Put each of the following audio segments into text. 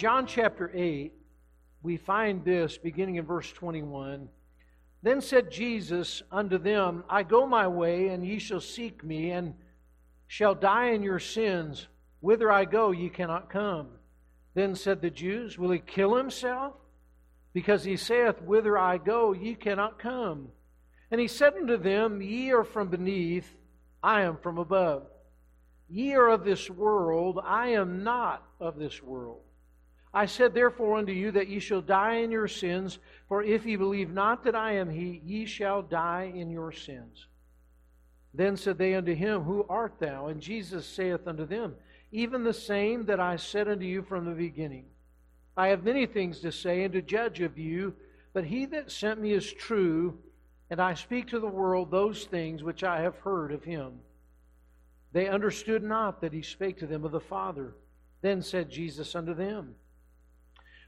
John chapter 8, we find this beginning in verse 21. Then said Jesus unto them, I go my way, and ye shall seek me, and shall die in your sins. Whither I go, ye cannot come. Then said the Jews, Will he kill himself? Because he saith, Whither I go, ye cannot come. And he said unto them, Ye are from beneath, I am from above. Ye are of this world, I am not of this world. I said therefore unto you that ye shall die in your sins, for if ye believe not that I am he, ye shall die in your sins. Then said they unto him, Who art thou? And Jesus saith unto them, Even the same that I said unto you from the beginning. I have many things to say and to judge of you, but he that sent me is true, and I speak to the world those things which I have heard of him. They understood not that he spake to them of the Father. Then said Jesus unto them,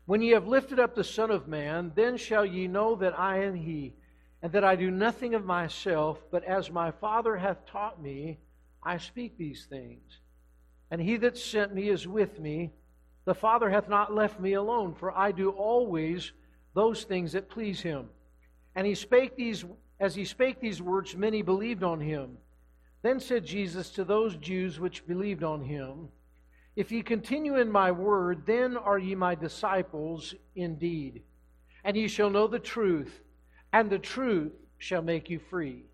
when ye have lifted up the Son of Man, then shall ye know that I am he, and that I do nothing of myself, but as my Father hath taught me, I speak these things. And he that sent me is with me. The Father hath not left me alone, for I do always those things that please him. And he spake these as he spake these words, many believed on him. Then said Jesus to those Jews which believed on him, if ye continue in my word, then are ye my disciples indeed. And ye shall know the truth, and the truth shall make you free.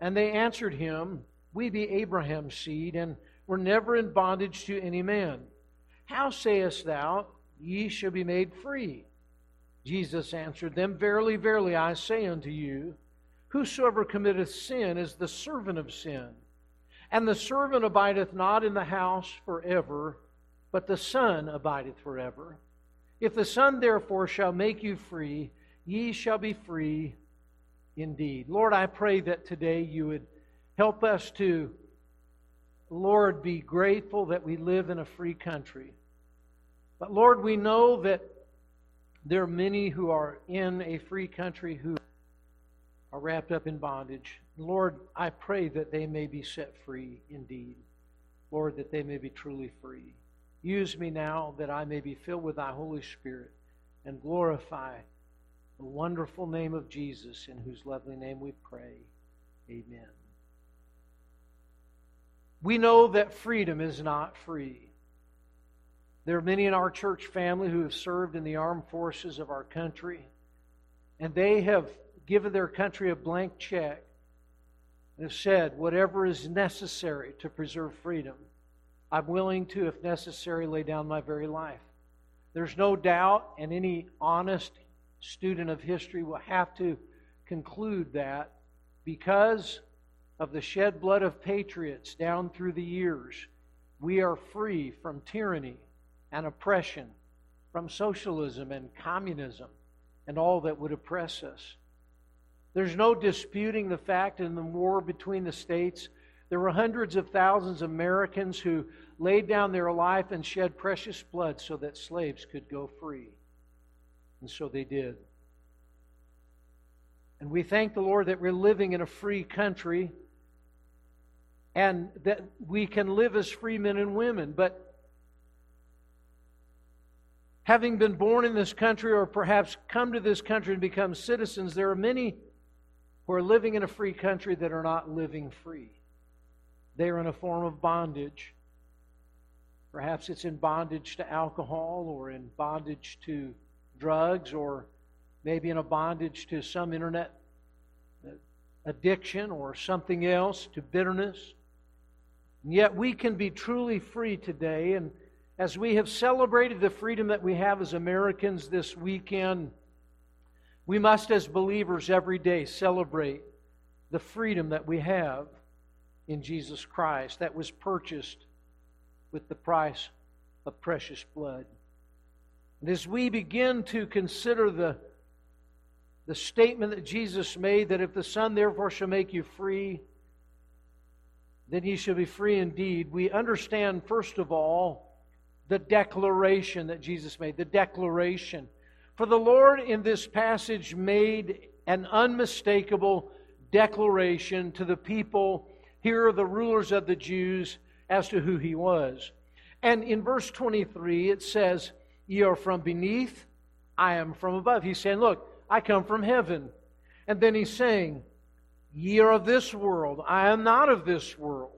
And they answered him, We be Abraham's seed, and were never in bondage to any man. How sayest thou, Ye shall be made free? Jesus answered them, Verily, verily, I say unto you, Whosoever committeth sin is the servant of sin. And the servant abideth not in the house forever, but the Son abideth forever. If the Son therefore shall make you free, ye shall be free indeed. Lord, I pray that today you would help us to, Lord, be grateful that we live in a free country. But Lord, we know that there are many who are in a free country who are wrapped up in bondage. Lord, I pray that they may be set free indeed. Lord, that they may be truly free. Use me now that I may be filled with thy Holy Spirit and glorify the wonderful name of Jesus, in whose lovely name we pray. Amen. We know that freedom is not free. There are many in our church family who have served in the armed forces of our country, and they have given their country a blank check and have said, whatever is necessary to preserve freedom, I'm willing to, if necessary, lay down my very life. There's no doubt, and any honest student of history will have to conclude that because of the shed blood of patriots down through the years, we are free from tyranny and oppression, from socialism and communism, and all that would oppress us. There's no disputing the fact in the war between the states, there were hundreds of thousands of Americans who laid down their life and shed precious blood so that slaves could go free. And so they did. And we thank the Lord that we're living in a free country and that we can live as free men and women. But having been born in this country or perhaps come to this country and become citizens, there are many who are living in a free country that are not living free. They are in a form of bondage. Perhaps it's in bondage to alcohol or in bondage to drugs or maybe in a bondage to some internet addiction or something else, to bitterness. And yet we can be truly free today. And as we have celebrated the freedom that we have as Americans this weekend, we must, as believers, every day celebrate the freedom that we have in Jesus Christ that was purchased with the price of precious blood. And as we begin to consider the, the statement that Jesus made that if the Son therefore shall make you free, then ye shall be free indeed, we understand, first of all, the declaration that Jesus made. The declaration. For the Lord in this passage made an unmistakable declaration to the people. Here are the rulers of the Jews as to who he was. And in verse 23, it says, Ye are from beneath, I am from above. He's saying, Look, I come from heaven. And then he's saying, Ye are of this world, I am not of this world.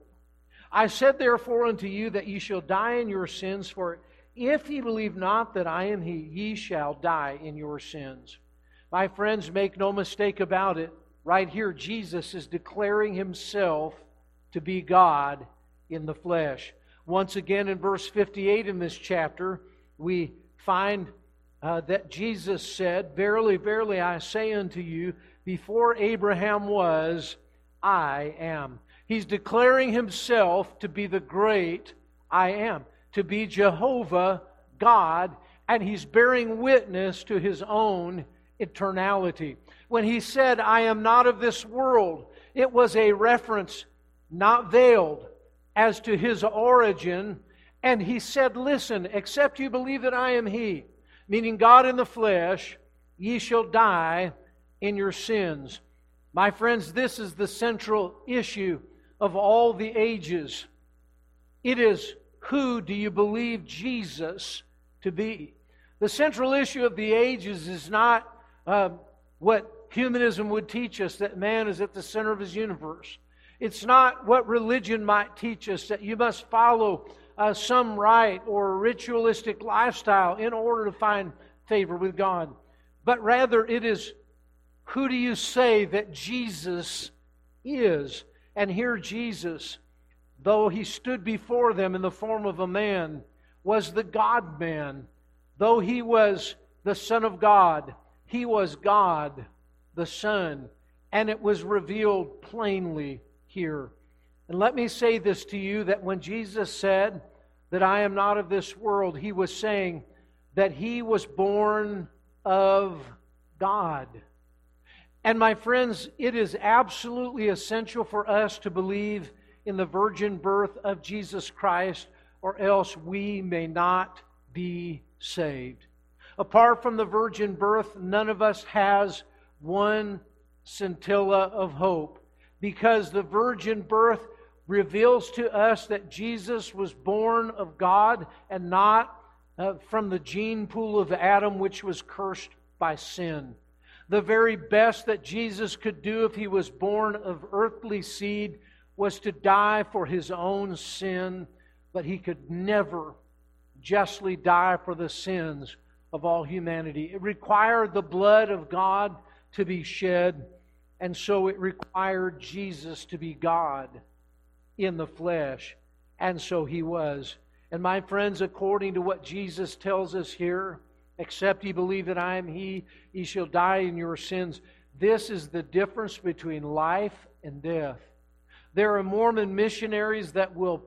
I said therefore unto you that ye shall die in your sins, for if ye believe not that I am He, ye shall die in your sins. My friends, make no mistake about it. Right here, Jesus is declaring Himself to be God in the flesh. Once again, in verse 58 in this chapter, we find uh, that Jesus said, Verily, verily, I say unto you, before Abraham was, I am. He's declaring himself to be the great I am, to be Jehovah God, and he's bearing witness to his own eternality. When he said, I am not of this world, it was a reference not veiled as to his origin. And he said, Listen, except you believe that I am he, meaning God in the flesh, ye shall die in your sins. My friends, this is the central issue of all the ages. It is who do you believe Jesus to be? The central issue of the ages is not uh, what humanism would teach us that man is at the center of his universe. It's not what religion might teach us that you must follow uh, some rite or ritualistic lifestyle in order to find favor with God. But rather, it is who do you say that Jesus is? And here Jesus, though he stood before them in the form of a man, was the God man. Though he was the Son of God, he was God the Son. And it was revealed plainly here. And let me say this to you that when Jesus said that I am not of this world, he was saying that he was born of God. And my friends, it is absolutely essential for us to believe in the virgin birth of Jesus Christ, or else we may not be saved. Apart from the virgin birth, none of us has one scintilla of hope because the virgin birth reveals to us that Jesus was born of God and not uh, from the gene pool of Adam, which was cursed by sin. The very best that Jesus could do if he was born of earthly seed was to die for his own sin, but he could never justly die for the sins of all humanity. It required the blood of God to be shed, and so it required Jesus to be God in the flesh, and so he was. And my friends, according to what Jesus tells us here, Except ye believe that I am He, ye shall die in your sins. This is the difference between life and death. There are Mormon missionaries that will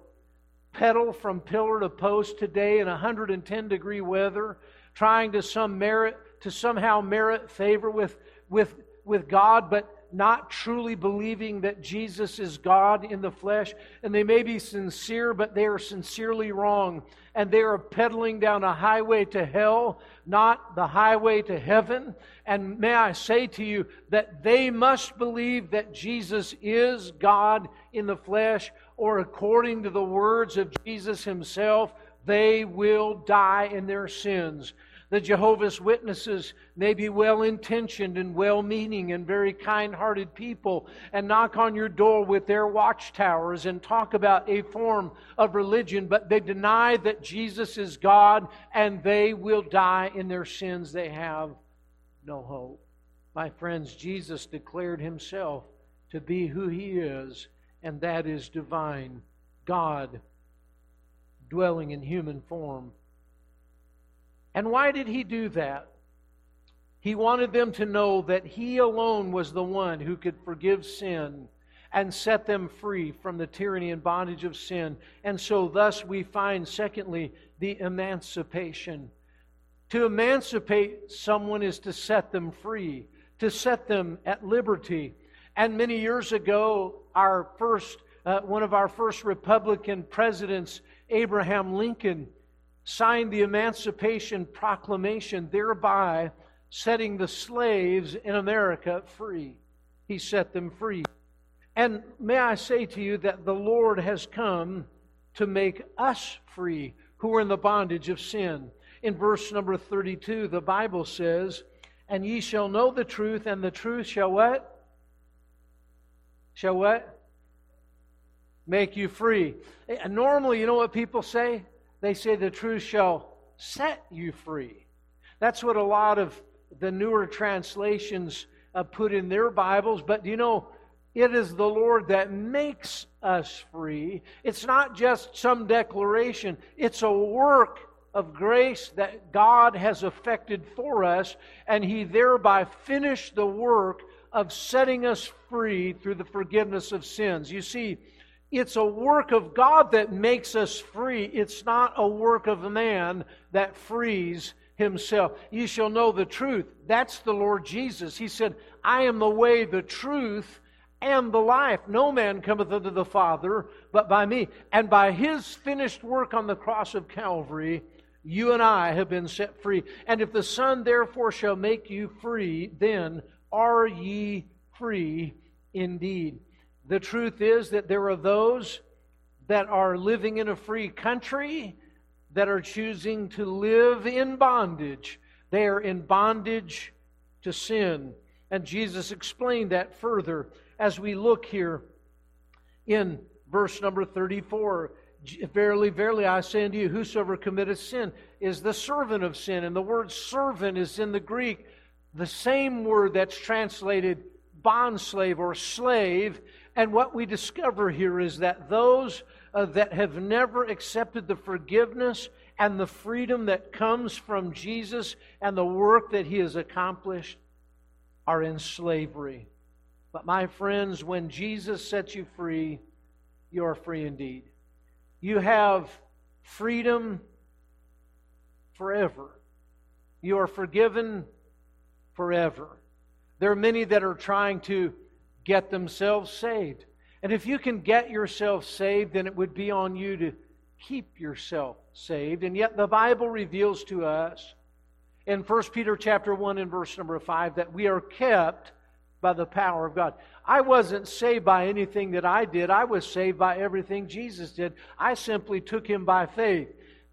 pedal from pillar to post today in 110 degree weather, trying to some merit to somehow merit favor with, with, with God, but not truly believing that Jesus is God in the flesh. And they may be sincere, but they are sincerely wrong. And they are pedaling down a highway to hell, not the highway to heaven. And may I say to you that they must believe that Jesus is God in the flesh, or according to the words of Jesus himself, they will die in their sins. The Jehovah's Witnesses may be well intentioned and well meaning and very kind hearted people and knock on your door with their watchtowers and talk about a form of religion, but they deny that Jesus is God and they will die in their sins. They have no hope. My friends, Jesus declared himself to be who he is, and that is divine God dwelling in human form. And why did he do that? He wanted them to know that he alone was the one who could forgive sin and set them free from the tyranny and bondage of sin. And so, thus, we find, secondly, the emancipation. To emancipate someone is to set them free, to set them at liberty. And many years ago, our first, uh, one of our first Republican presidents, Abraham Lincoln, signed the Emancipation Proclamation, thereby setting the slaves in America free. He set them free. And may I say to you that the Lord has come to make us free who are in the bondage of sin. In verse number 32, the Bible says, And ye shall know the truth, and the truth shall what? Shall what? Make you free. And normally, you know what people say? They say the truth shall set you free. That's what a lot of the newer translations uh, put in their Bibles. But you know, it is the Lord that makes us free. It's not just some declaration, it's a work of grace that God has effected for us, and He thereby finished the work of setting us free through the forgiveness of sins. You see, it's a work of God that makes us free. It's not a work of man that frees himself. You shall know the truth. That's the Lord Jesus. He said, I am the way, the truth, and the life. No man cometh unto the Father but by me. And by his finished work on the cross of Calvary, you and I have been set free. And if the Son therefore shall make you free, then are ye free indeed. The truth is that there are those that are living in a free country that are choosing to live in bondage. They are in bondage to sin. And Jesus explained that further as we look here in verse number 34. Verily, verily, I say unto you, whosoever committeth sin is the servant of sin. And the word servant is in the Greek the same word that's translated bondslave or slave. And what we discover here is that those uh, that have never accepted the forgiveness and the freedom that comes from Jesus and the work that he has accomplished are in slavery. But my friends, when Jesus sets you free, you are free indeed. You have freedom forever. You are forgiven forever. There are many that are trying to get themselves saved. And if you can get yourself saved, then it would be on you to keep yourself saved. And yet the Bible reveals to us in 1 Peter chapter 1 and verse number 5 that we are kept by the power of God. I wasn't saved by anything that I did. I was saved by everything Jesus did. I simply took him by faith.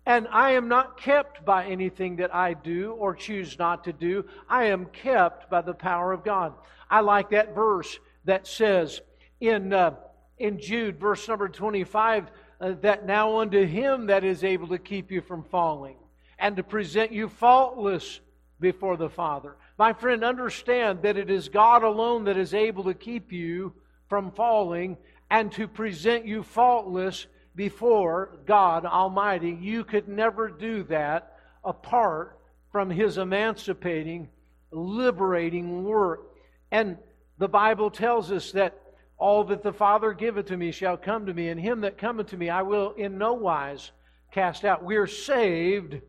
And I am not kept by anything that I do or choose not to do. I am kept by the power of God. I like that verse that says, in, uh, in Jude, verse number 25, uh, that now unto him that is able to keep you from falling and to present you faultless before the Father. My friend, understand that it is God alone that is able to keep you from falling and to present you faultless before God Almighty. You could never do that apart from His emancipating, liberating work. And the Bible tells us that all that the Father giveth to me shall come to me, and him that cometh to me I will in no wise cast out. We are saved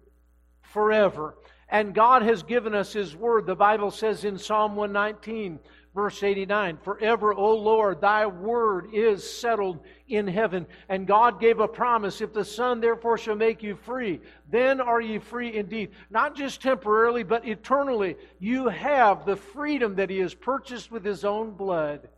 forever. And God has given us His word. The Bible says in Psalm 119, verse 89, Forever, O Lord, thy word is settled in heaven. And God gave a promise if the Son therefore shall make you free, then are ye free indeed. Not just temporarily, but eternally. You have the freedom that He has purchased with His own blood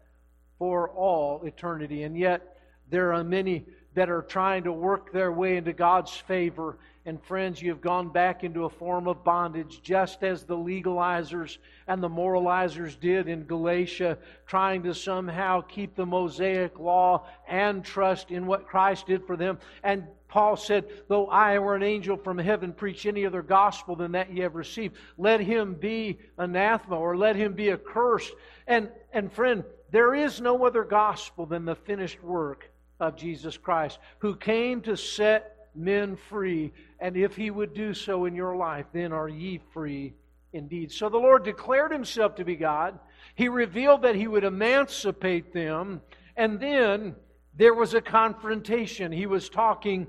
for all eternity. And yet, there are many that are trying to work their way into God's favor. And friends, you have gone back into a form of bondage, just as the legalizers and the moralizers did in Galatia, trying to somehow keep the Mosaic law and trust in what Christ did for them. And Paul said, Though I were an angel from heaven, preach any other gospel than that ye have received, let him be anathema or let him be accursed. And, and friend, there is no other gospel than the finished work of Jesus Christ, who came to set men free. And if he would do so in your life, then are ye free indeed. So the Lord declared himself to be God. He revealed that he would emancipate them. And then there was a confrontation. He was talking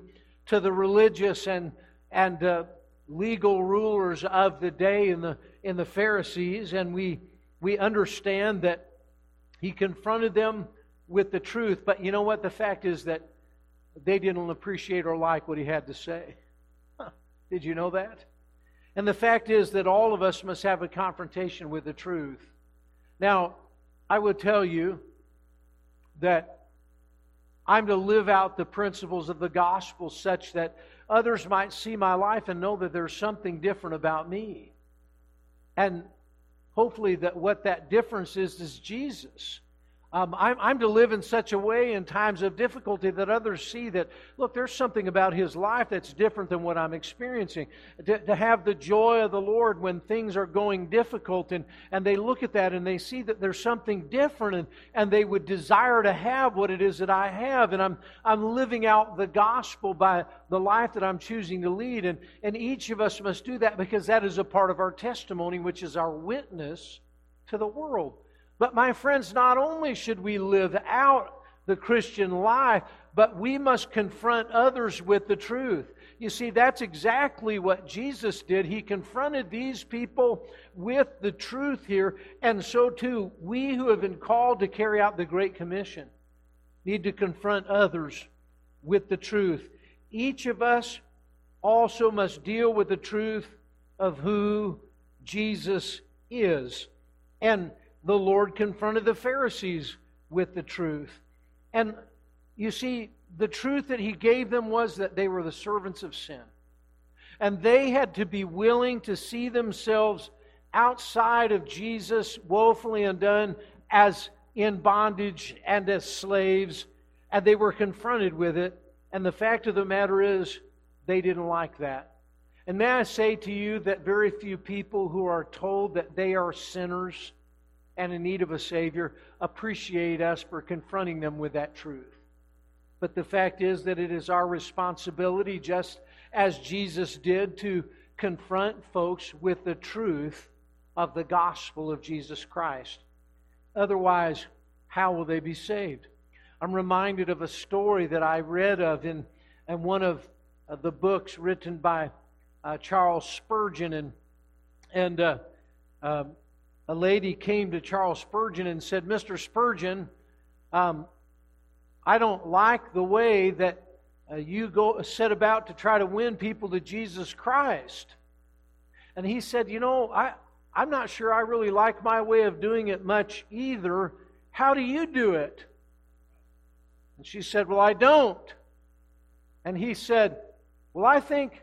to the religious and, and uh, legal rulers of the day in the, in the Pharisees. And we, we understand that he confronted them with the truth, but you know what? The fact is that they didn't appreciate or like what he had to say. Did you know that? And the fact is that all of us must have a confrontation with the truth. Now, I would tell you that I'm to live out the principles of the gospel such that others might see my life and know that there's something different about me. And hopefully that what that difference is is Jesus. Um, I'm, I'm, to live in such a way in times of difficulty that others see that, look, there's something about his life that's different than what I'm experiencing. To, to, have the joy of the Lord when things are going difficult, and, and they look at that and they see that there's something different, and, and they would desire to have what it is that I have. And I'm, I'm living out the gospel by the life that I'm choosing to lead. And, and each of us must do that because that is a part of our testimony, which is our witness to the world. But, my friends, not only should we live out the Christian life, but we must confront others with the truth. You see, that's exactly what Jesus did. He confronted these people with the truth here, and so too, we who have been called to carry out the Great Commission need to confront others with the truth. Each of us also must deal with the truth of who Jesus is. And the Lord confronted the Pharisees with the truth. And you see, the truth that he gave them was that they were the servants of sin. And they had to be willing to see themselves outside of Jesus, woefully undone, as in bondage and as slaves. And they were confronted with it. And the fact of the matter is, they didn't like that. And may I say to you that very few people who are told that they are sinners and in need of a Savior appreciate us for confronting them with that truth. But the fact is that it is our responsibility, just as Jesus did, to confront folks with the truth of the gospel of Jesus Christ. Otherwise, how will they be saved? I'm reminded of a story that I read of in, in one of the books written by uh, Charles Spurgeon. And, and uh, uh, a lady came to Charles Spurgeon and said, Mr. Spurgeon, um, I don't like the way that uh, you go set about to try to win people to Jesus Christ. And he said, You know, I, I'm not sure I really like my way of doing it much either. How do you do it? And she said, Well, I don't. And he said, Well, I think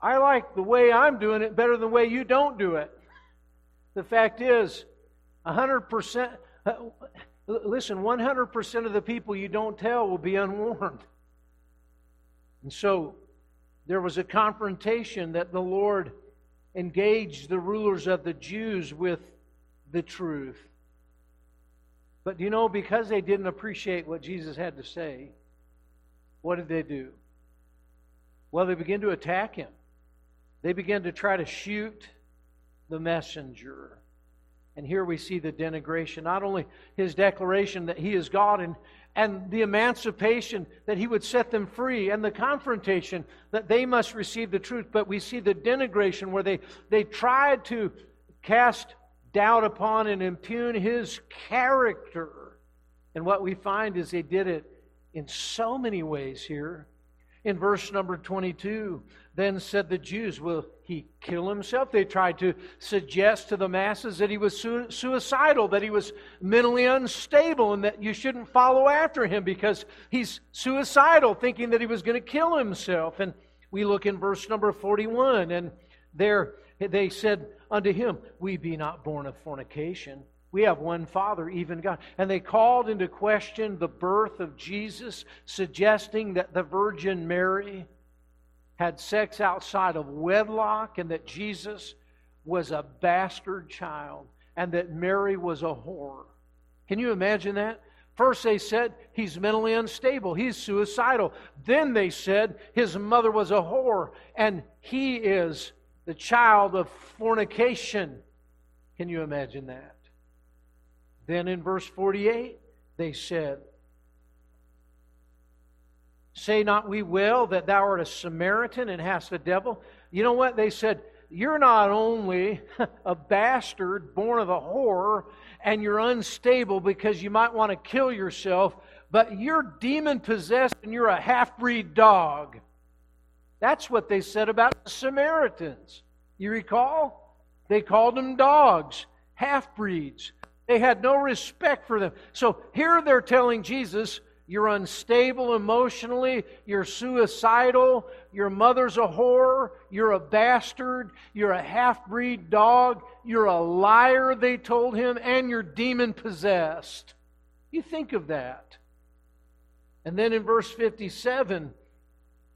I like the way I'm doing it better than the way you don't do it. The fact is, 100%, uh, listen, 100% of the people you don't tell will be unwarned. And so there was a confrontation that the Lord engaged the rulers of the Jews with the truth. But you know, because they didn't appreciate what Jesus had to say, what did they do? Well, they began to attack him. They began to try to shoot the messenger. And here we see the denigration, not only his declaration that he is God and, and the emancipation that he would set them free and the confrontation that they must receive the truth, but we see the denigration where they, they tried to cast doubt upon and impugn his character. And what we find is they did it in so many ways here. In verse number 22, then said the Jews, Will he kill himself? They tried to suggest to the masses that he was su- suicidal, that he was mentally unstable, and that you shouldn't follow after him because he's suicidal, thinking that he was going to kill himself. And we look in verse number 41, and there they said unto him, We be not born of fornication. We have one Father, even God. And they called into question the birth of Jesus, suggesting that the Virgin Mary had sex outside of wedlock and that Jesus was a bastard child and that Mary was a whore. Can you imagine that? First, they said he's mentally unstable, he's suicidal. Then they said his mother was a whore and he is the child of fornication. Can you imagine that? Then in verse 48, they said, Say not we will that thou art a Samaritan and hast a devil? You know what? They said, You're not only a bastard born of a whore and you're unstable because you might want to kill yourself, but you're demon possessed and you're a half breed dog. That's what they said about the Samaritans. You recall? They called them dogs, half breeds. They had no respect for them. So here they're telling Jesus, you're unstable emotionally, you're suicidal, your mother's a whore, you're a bastard, you're a half breed dog, you're a liar, they told him, and you're demon possessed. You think of that. And then in verse 57,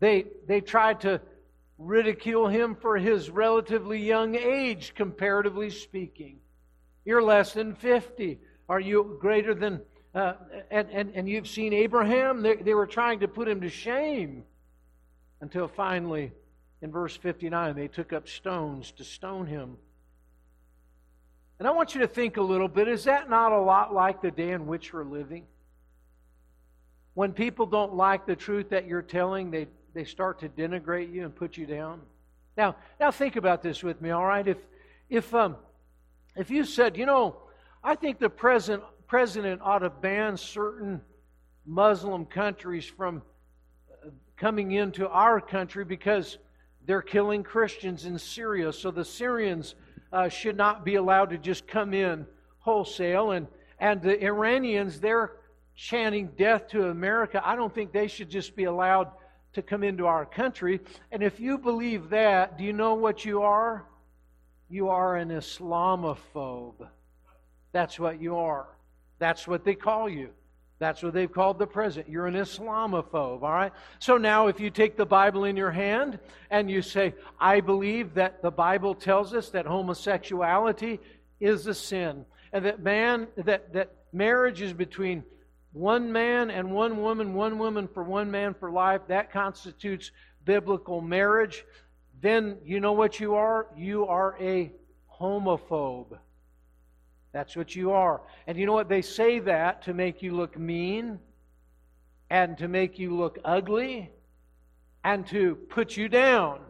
they, they tried to ridicule him for his relatively young age, comparatively speaking. You're less than 50. Are you greater than. Uh, and, and, and you've seen Abraham? They, they were trying to put him to shame until finally, in verse 59, they took up stones to stone him. And I want you to think a little bit is that not a lot like the day in which we're living? When people don't like the truth that you're telling, they they start to denigrate you and put you down. Now, now think about this with me, all right? If if um if you said, you know, I think the president president ought to ban certain Muslim countries from uh, coming into our country because they're killing Christians in Syria, so the Syrians uh, should not be allowed to just come in wholesale, and and the Iranians they're chanting death to America. I don't think they should just be allowed to come into our country. And if you believe that, do you know what you are? You are an Islamophobe. That's what you are. That's what they call you. That's what they've called the president. You're an Islamophobe, all right? So now, if you take the Bible in your hand and you say, I believe that the Bible tells us that homosexuality is a sin, and that man, that, that marriage is between one man and one woman, one woman for one man for life, that constitutes biblical marriage, then you know what you are? You are a homophobe. That's what you are. And you know what? They say that to make you look mean and to make you look ugly and to put you down.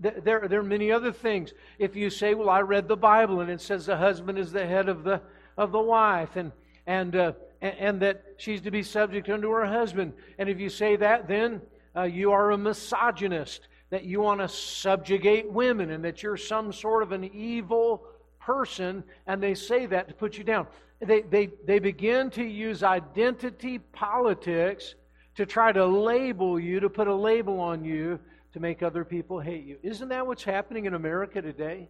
There, there are many other things. If you say, Well, I read the Bible and it says the husband is the head of the, of the wife, and, and uh, and, that she's to be subject unto her husband. And if you say that, then uh, you are a misogynist, that you want to subjugate women, and that you're some sort of an evil person, and they say that to put you down. They, they, they begin to use identity politics to try to label you, to put a label on you, to make other people hate you. Isn't that what's happening in America today?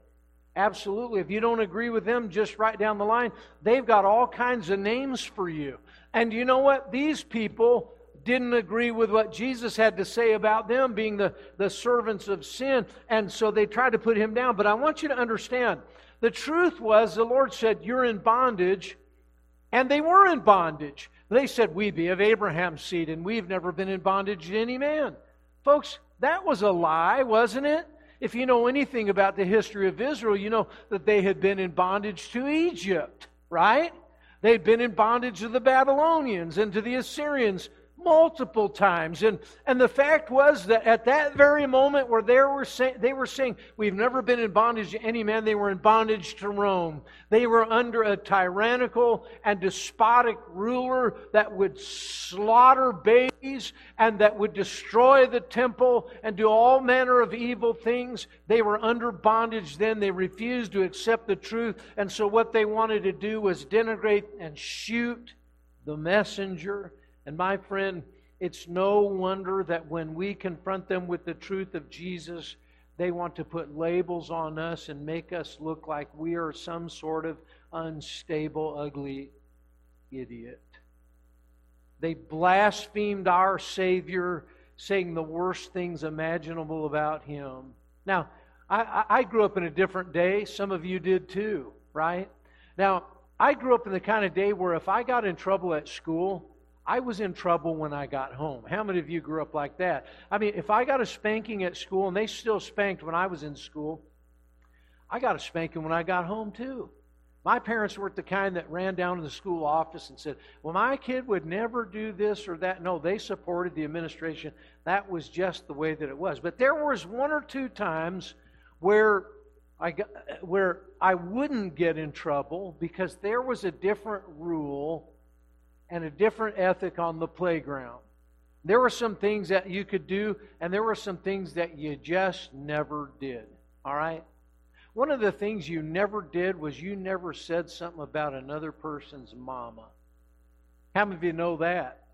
Absolutely. If you don't agree with them, just right down the line, they've got all kinds of names for you. And you know what? These people didn't agree with what Jesus had to say about them being the, the servants of sin. And so they tried to put him down. But I want you to understand the truth was the Lord said, You're in bondage. And they were in bondage. They said, We be of Abraham's seed, and we've never been in bondage to any man. Folks, that was a lie, wasn't it? If you know anything about the history of Israel, you know that they had been in bondage to Egypt, right? They'd been in bondage to the Babylonians and to the Assyrians multiple times. And, and the fact was that at that very moment where they were, say, they were saying, We've never been in bondage to any man, they were in bondage to Rome. They were under a tyrannical and despotic ruler that would slaughter babies and that would destroy the temple and do all manner of evil things. They were under bondage then. They refused to accept the truth. And so what they wanted to do was denigrate and shoot the messenger and my friend, it's no wonder that when we confront them with the truth of Jesus, they want to put labels on us and make us look like we are some sort of unstable, ugly idiot. They blasphemed our Savior, saying the worst things imaginable about Him. Now, I, I grew up in a different day. Some of you did too, right? Now, I grew up in the kind of day where if I got in trouble at school, I was in trouble when I got home. How many of you grew up like that? I mean, if I got a spanking at school, and they still spanked when I was in school, I got a spanking when I got home too. My parents weren't the kind that ran down to the school office and said, Well, my kid would never do this or that. No, they supported the administration. That was just the way that it was. But there was one or two times where I, got, where I wouldn't get in trouble because there was a different rule and a different ethic on the playground. There were some things that you could do, and there were some things that you just never did. All right? One of the things you never did was you never said something about another person's mama. How many of you know that?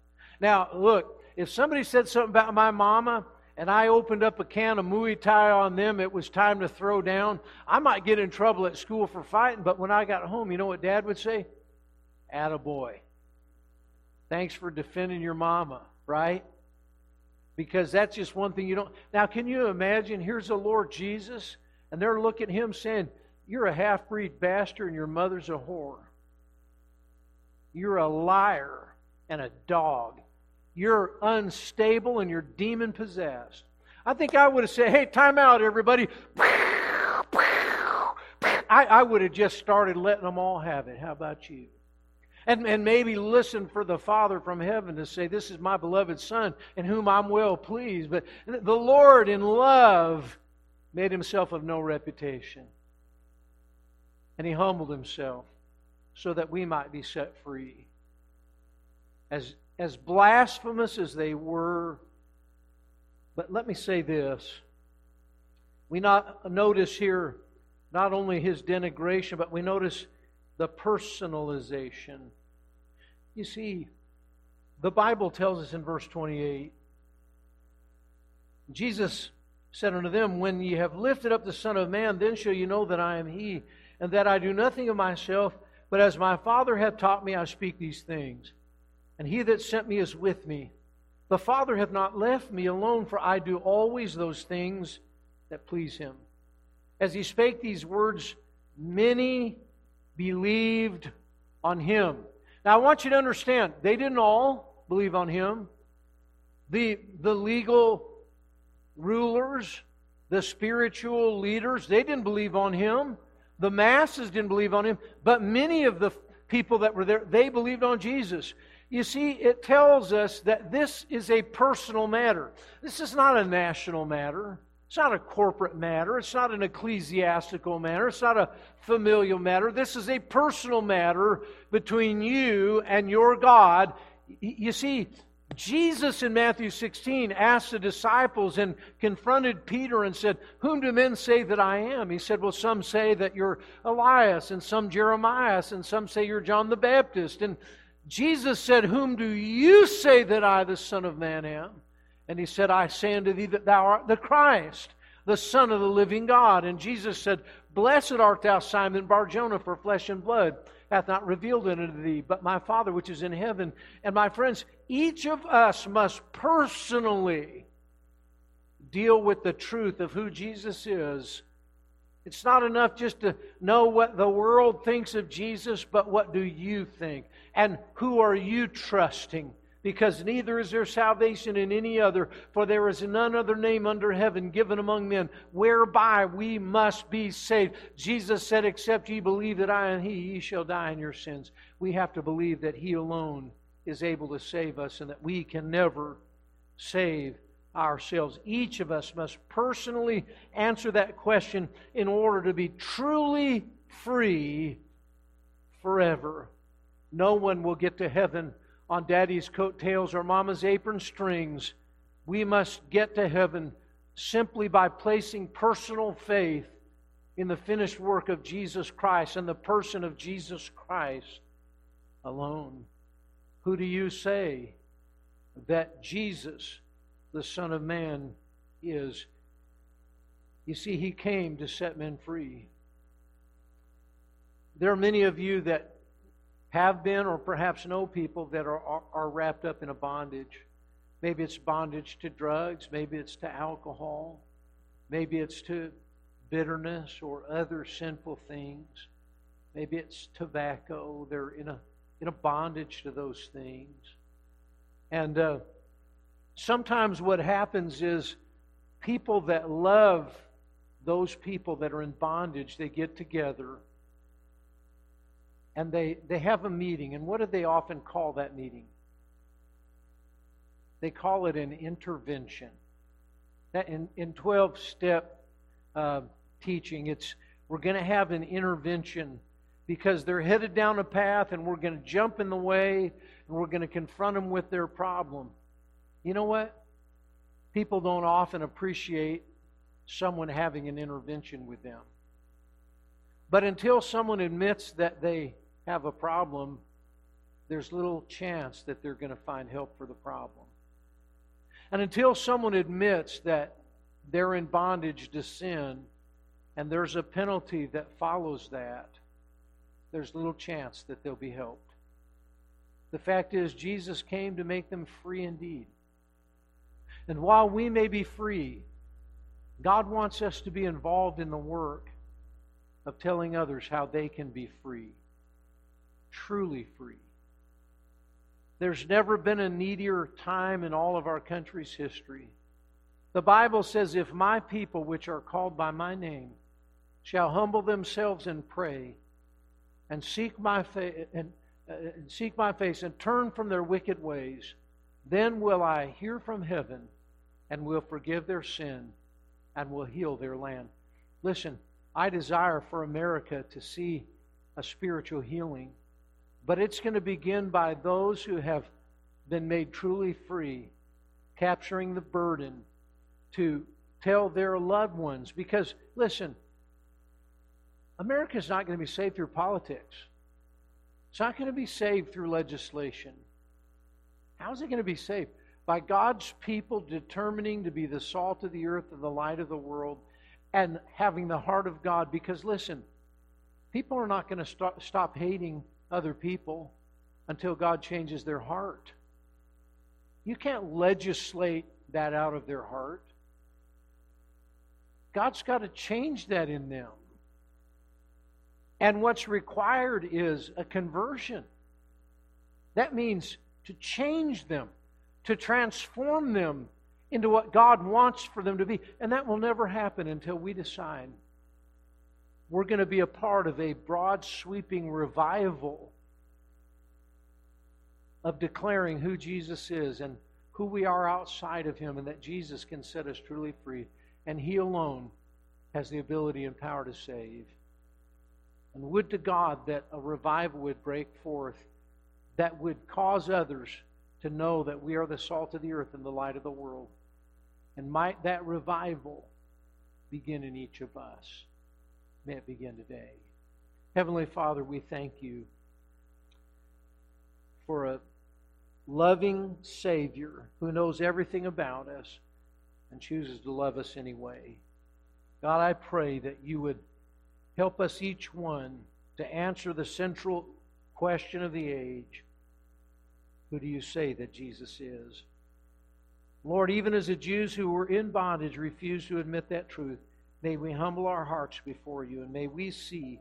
Now, look, if somebody said something about my mama and I opened up a can of Muay Thai on them, it was time to throw down, I might get in trouble at school for fighting, but when I got home, you know what dad would say? Attaboy. Thanks for defending your mama, right? Because that's just one thing you don't. Now, can you imagine? Here's the Lord Jesus, and they're looking at him saying, You're a half breed bastard, and your mother's a whore. You're a liar and a dog. You're unstable and you're demon possessed. I think I would have said, Hey, time out, everybody. I, I would have just started letting them all have it. How about you? And, and maybe listen for the Father from heaven to say, This is my beloved Son in whom I'm well pleased. But the Lord, in love, made himself of no reputation. And he humbled himself so that we might be set free. As, as blasphemous as they were, but let me say this. We not notice here not only his denigration, but we notice the personalization. You see, the Bible tells us in verse 28 Jesus said unto them, When ye have lifted up the Son of Man, then shall you know that I am He, and that I do nothing of myself, but as my Father hath taught me, I speak these things. And he that sent me is with me. The Father hath not left me alone, for I do always those things that please him. As he spake these words, many believed on him. Now, I want you to understand, they didn't all believe on him. The, the legal rulers, the spiritual leaders, they didn't believe on him. The masses didn't believe on him. But many of the people that were there, they believed on Jesus. You see, it tells us that this is a personal matter. This is not a national matter. It's not a corporate matter. It's not an ecclesiastical matter. It's not a familial matter. This is a personal matter between you and your God. You see, Jesus in Matthew 16 asked the disciples and confronted Peter and said, Whom do men say that I am? He said, Well, some say that you're Elias, and some Jeremiah, and some say you're John the Baptist. And Jesus said, Whom do you say that I, the Son of Man, am? And he said, I say unto thee that thou art the Christ, the Son of the living God. And Jesus said, Blessed art thou, Simon Barjona, for flesh and blood hath not revealed it unto thee, but my Father which is in heaven. And my friends, each of us must personally deal with the truth of who Jesus is. It's not enough just to know what the world thinks of Jesus, but what do you think? And who are you trusting? Because neither is there salvation in any other, for there is none other name under heaven given among men whereby we must be saved. Jesus said, Except ye believe that I am He, ye shall die in your sins. We have to believe that He alone is able to save us and that we can never save ourselves. Each of us must personally answer that question in order to be truly free forever. No one will get to heaven on daddy's coattails or mama's apron strings. We must get to heaven simply by placing personal faith in the finished work of Jesus Christ and the person of Jesus Christ alone. Who do you say that Jesus, the Son of Man, is? You see, he came to set men free. There are many of you that have been or perhaps know people that are, are, wrapped up in a bondage. Maybe it's bondage to drugs, maybe it's to alcohol, maybe it's to bitterness or other sinful things. Maybe it's tobacco. They're in a, in a bondage to those things. And uh, sometimes what happens is people that love those people that are in bondage, they get together and they, they have a meeting. And what do they often call that meeting? They call it an intervention. That in, in 12 step uh, teaching, it's we're going to have an intervention because they're headed down a path and we're going to jump in the way and we're going to confront them with their problem. You know what? People don't often appreciate someone having an intervention with them. But until someone admits that they have a problem, there's little chance that they're going to find help for the problem. And until someone admits that they're in bondage to sin and there's a penalty that follows that, there's little chance that they'll be helped. The fact is, Jesus came to make them free indeed. And while we may be free, God wants us to be involved in the work of telling others how they can be free, truly free. There's never been a needier time in all of our country's history. The Bible says, If my people, which are called by my name, shall humble themselves and pray, and seek my face, and, uh, and seek my face, and turn from their wicked ways, then will I hear from heaven, and will forgive their sin, and will heal their land. Listen, I desire for America to see a spiritual healing. But it's going to begin by those who have been made truly free, capturing the burden to tell their loved ones. Because, listen, America is not going to be saved through politics. It's not going to be saved through legislation. How is it going to be saved? By God's people determining to be the salt of the earth and the light of the world and having the heart of God. Because, listen, people are not going to stop, stop hating other people until God changes their heart. You can't legislate that out of their heart. God's got to change that in them. And what's required is a conversion. That means to change them, to transform them into what God wants for them to be. And that will never happen until we decide we're going to be a part of a broad, sweeping revival of declaring who Jesus is and who we are outside of Him, and that Jesus can set us truly free. And He alone has the ability and power to save. And would to God that a revival would break forth that would cause others to know that we are the salt of the earth and the light of the world. And might that revival begin in each of us. May it begin today. Heavenly Father, we thank you for a loving Savior who knows everything about us and chooses to love us anyway. God, I pray that you would help us each one to answer the central question of the age Who do you say that Jesus is? Lord, even as the Jews who were in bondage refused to admit that truth, may we humble our hearts before you and may we see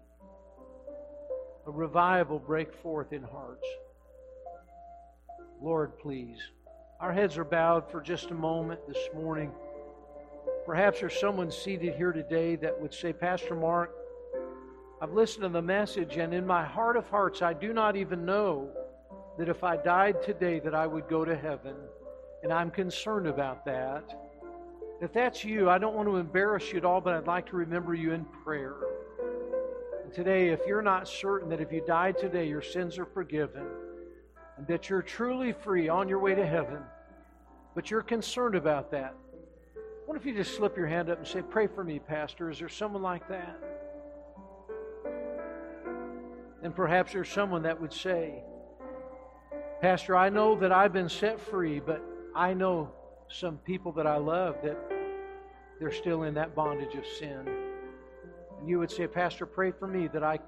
a revival break forth in hearts. Lord, please. Our heads are bowed for just a moment this morning. Perhaps there's someone seated here today that would say, Pastor Mark, I've listened to the message, and in my heart of hearts, I do not even know that if I died today that I would go to heaven. And I'm concerned about that. If that's you, I don't want to embarrass you at all, but I'd like to remember you in prayer. And today, if you're not certain that if you died today, your sins are forgiven, and that you're truly free on your way to heaven, but you're concerned about that, what if you just slip your hand up and say, Pray for me, Pastor? Is there someone like that? And perhaps there's someone that would say, Pastor, I know that I've been set free, but I know some people that I love that they're still in that bondage of sin. And you would say, Pastor, pray for me that I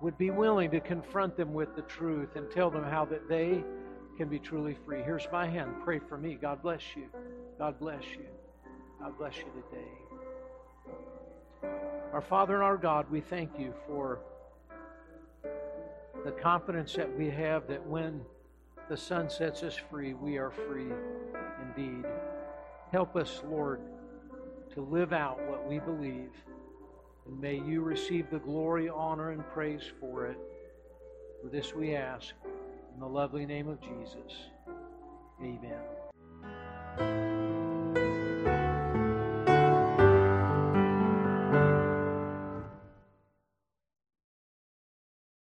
would be willing to confront them with the truth and tell them how that they can be truly free. Here's my hand. Pray for me. God bless you. God bless you. God bless you today. Our Father and our God, we thank you for the confidence that we have that when the Son sets us free, we are free indeed. Help us, Lord, to live out what we believe. And may you receive the glory, honor, and praise for it. For this we ask in the lovely name of Jesus. Amen.